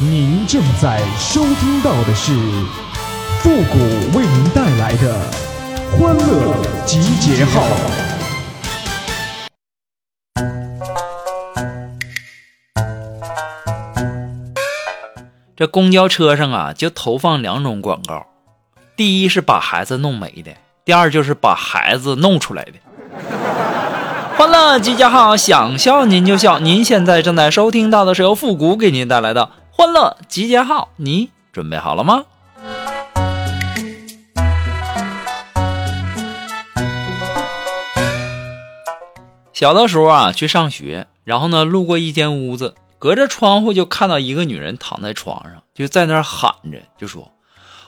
您正在收听到的是复古为您带来的欢乐集结号。这公交车上啊，就投放两种广告，第一是把孩子弄没的，第二就是把孩子弄出来的。欢乐集结号，想笑您就笑。您现在正在收听到的是由复古给您带来的欢乐集结号，你准备好了吗？小的时候啊，去上学，然后呢，路过一间屋子，隔着窗户就看到一个女人躺在床上，就在那儿喊着，就说：“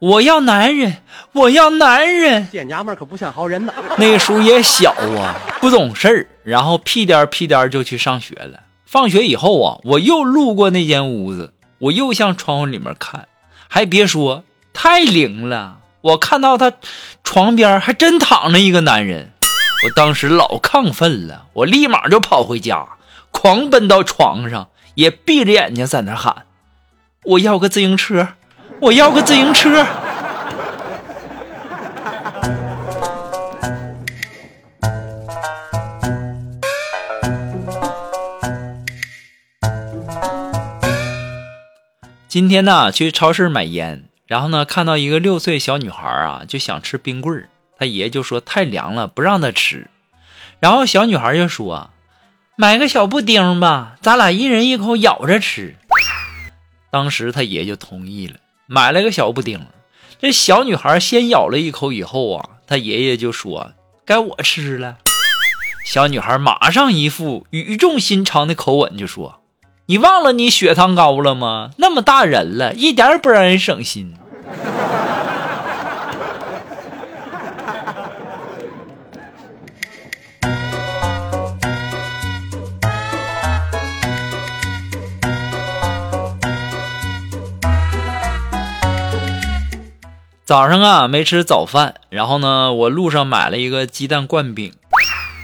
我要男人，我要男人。”这娘们儿可不像好人呐！那个时候也小啊，不懂事儿，然后屁颠儿屁颠儿就去上学了。放学以后啊，我又路过那间屋子，我又向窗户里面看，还别说，太灵了！我看到他床边还真躺着一个男人。我当时老亢奋了，我立马就跑回家，狂奔到床上，也闭着眼睛在那喊：“我要个自行车，我要个自行车。”今天呢，去超市买烟，然后呢，看到一个六岁小女孩啊，就想吃冰棍儿，他爷就说太凉了，不让她吃。然后小女孩就说：“买个小布丁吧，咱俩一人一口咬着吃。”当时他爷就同意了，买了个小布丁。这小女孩先咬了一口以后啊，他爷爷就说：“该我吃了。”小女孩马上一副语重心长的口吻就说。你忘了你血糖高了吗？那么大人了，一点也不让人省心。早上啊，没吃早饭，然后呢，我路上买了一个鸡蛋灌饼，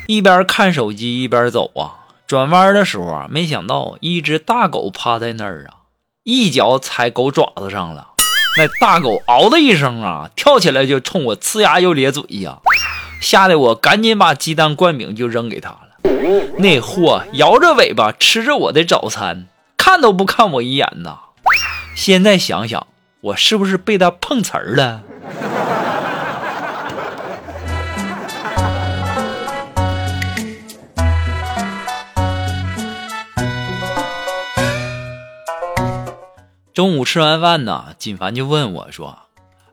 一边看手机一边走啊。转弯的时候啊，没想到一只大狗趴在那儿啊，一脚踩狗爪子上了。那大狗嗷的一声啊，跳起来就冲我呲牙又咧嘴呀，吓得我赶紧把鸡蛋灌饼就扔给他了。那货摇着尾巴吃着我的早餐，看都不看我一眼呐。现在想想，我是不是被他碰瓷儿了？中午吃完饭呢，锦凡就问我说：“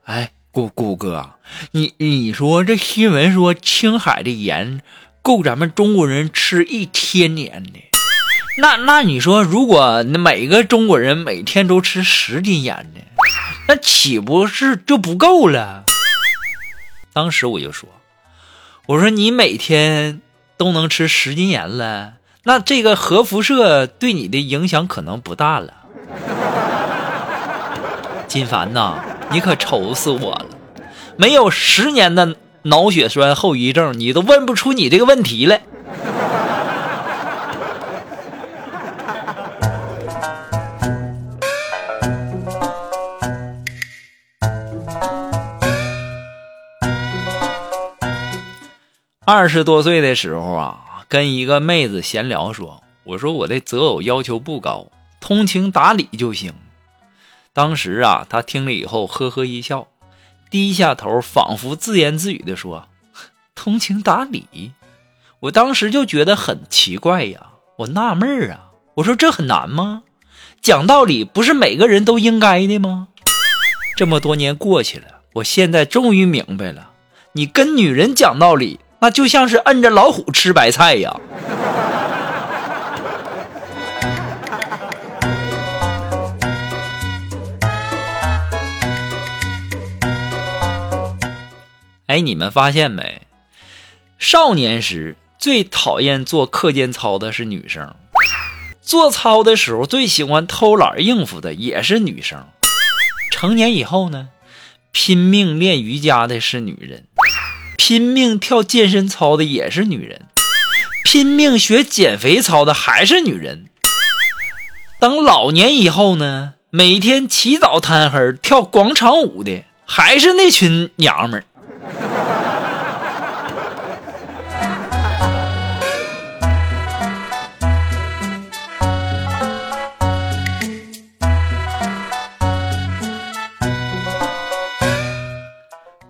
哎，谷谷哥，你你说这新闻说青海的盐够咱们中国人吃一天年的，那那你说如果每个中国人每天都吃十斤盐呢，那岂不是就不够了？”当时我就说：“我说你每天都能吃十斤盐了，那这个核辐射对你的影响可能不大了。”金凡呐，你可愁死我了！没有十年的脑血栓后遗症，你都问不出你这个问题来。二十多岁的时候啊，跟一个妹子闲聊说：“我说我的择偶要求不高，通情达理就行。”当时啊，他听了以后呵呵一笑，低下头，仿佛自言自语地说：“通情达理。”我当时就觉得很奇怪呀，我纳闷儿啊，我说这很难吗？讲道理不是每个人都应该的吗？这么多年过去了，我现在终于明白了，你跟女人讲道理。那就像是摁着老虎吃白菜呀！哎，你们发现没？少年时最讨厌做课间操的是女生，做操的时候最喜欢偷懒应付的也是女生。成年以后呢，拼命练瑜伽的是女人。拼命跳健身操的也是女人，拼命学减肥操的还是女人。等老年以后呢，每天起早贪黑跳广场舞的还是那群娘们儿。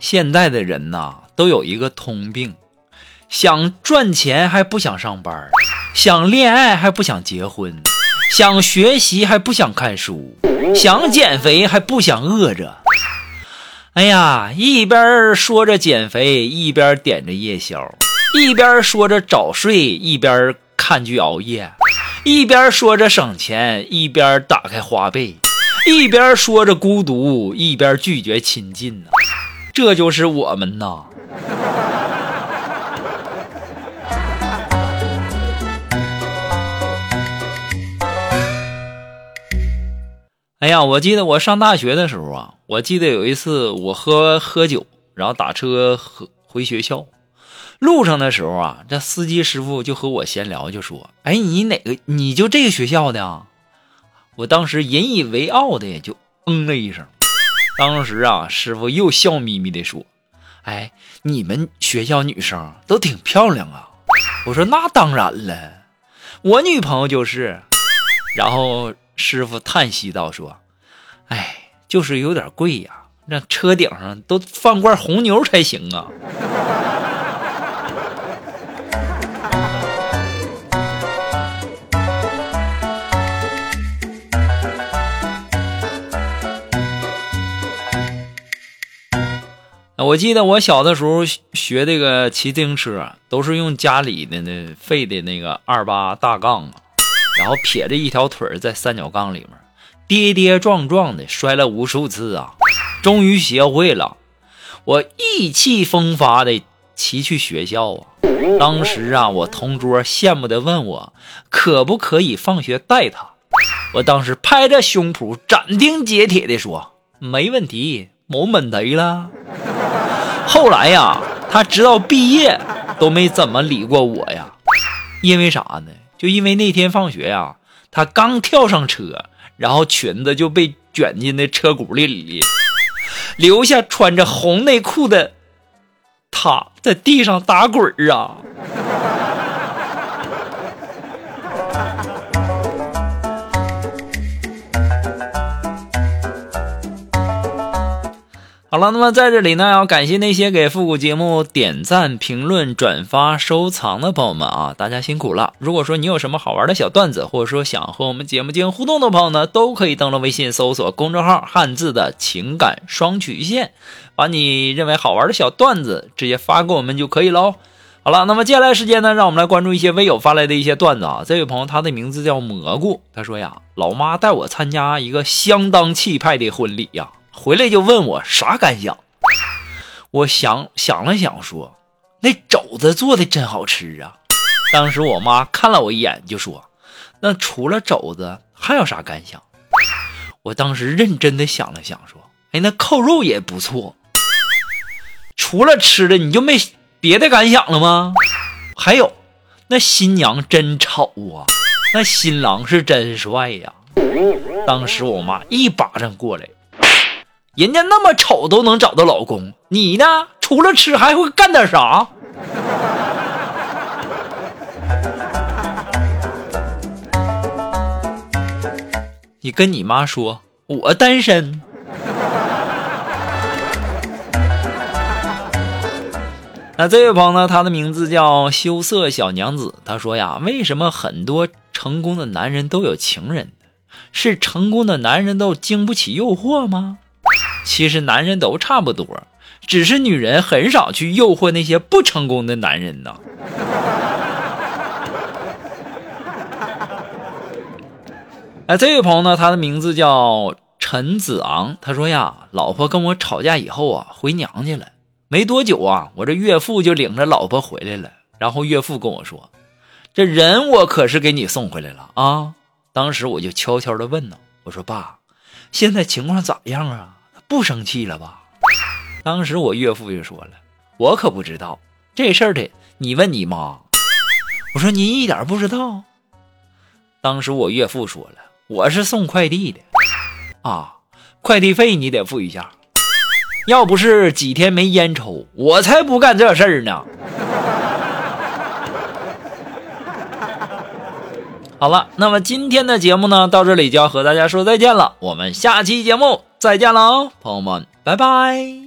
现在的人呐，都有一个通病，想赚钱还不想上班，想恋爱还不想结婚。想学习还不想看书，想减肥还不想饿着。哎呀，一边说着减肥，一边点着夜宵，一边说着早睡，一边看剧熬夜，一边说着省钱，一边打开花呗，一边说着孤独，一边拒绝亲近呢。这就是我们呐。哎呀，我记得我上大学的时候啊，我记得有一次我喝喝酒，然后打车回回学校，路上的时候啊，这司机师傅就和我闲聊，就说：“哎，你哪个？你就这个学校的？”啊？”我当时引以为傲的也就嗯了一声。当时啊，师傅又笑眯眯地说：“哎，你们学校女生都挺漂亮啊。”我说：“那当然了，我女朋友就是。”然后。师傅叹息道：“说，哎，就是有点贵呀，那车顶上都放罐红牛才行啊。”我记得我小的时候学这个骑自行车，都是用家里的那废的那个二八大杠啊。然后撇着一条腿在三角杠里面跌跌撞撞的摔了无数次啊，终于学会了。我意气风发的骑去学校啊。当时啊，我同桌羡慕的问我可不可以放学带他。我当时拍着胸脯斩钉截铁的说没问题，没问题了。后来呀，他直到毕业都没怎么理过我呀，因为啥呢？就因为那天放学呀，他刚跳上车，然后裙子就被卷进那车轱辘里，留下穿着红内裤的他在地上打滚儿啊。好了，那么在这里呢，要感谢那些给复古节目点赞、评论、转发、收藏的朋友们啊，大家辛苦了。如果说你有什么好玩的小段子，或者说想和我们节目进行互动的朋友呢，都可以登录微信搜索公众号“汉字的情感双曲线”，把你认为好玩的小段子直接发给我们就可以喽。好了，那么接下来时间呢，让我们来关注一些微友发来的一些段子啊。这位朋友他的名字叫蘑菇，他说呀，老妈带我参加一个相当气派的婚礼呀。回来就问我啥感想，我想想了想说，那肘子做的真好吃啊。当时我妈看了我一眼就说，那除了肘子还有啥感想？我当时认真的想了想说，哎，那扣肉也不错。除了吃的你就没别的感想了吗？还有，那新娘真丑啊，那新郎是真帅呀。当时我妈一巴掌过来。人家那么丑都能找到老公，你呢？除了吃还会干点啥？你跟你妈说，我单身。那这位朋友呢？他的名字叫羞涩小娘子。他说呀，为什么很多成功的男人都有情人？是成功的男人都经不起诱惑吗？其实男人都差不多，只是女人很少去诱惑那些不成功的男人呢。哎，这位朋友呢，他的名字叫陈子昂。他说呀，老婆跟我吵架以后啊，回娘家了。没多久啊，我这岳父就领着老婆回来了。然后岳父跟我说：“这人我可是给你送回来了啊。”当时我就悄悄的问呢，我说：“爸，现在情况咋样啊？”不生气了吧？当时我岳父就说了：“我可不知道这事儿的，你问你妈。”我说：“你一点不知道。”当时我岳父说了：“我是送快递的。”啊，快递费你得付一下。要不是几天没烟抽，我才不干这事儿呢。好了，那么今天的节目呢，到这里就要和大家说再见了。我们下期节目再见喽，朋友们，拜拜。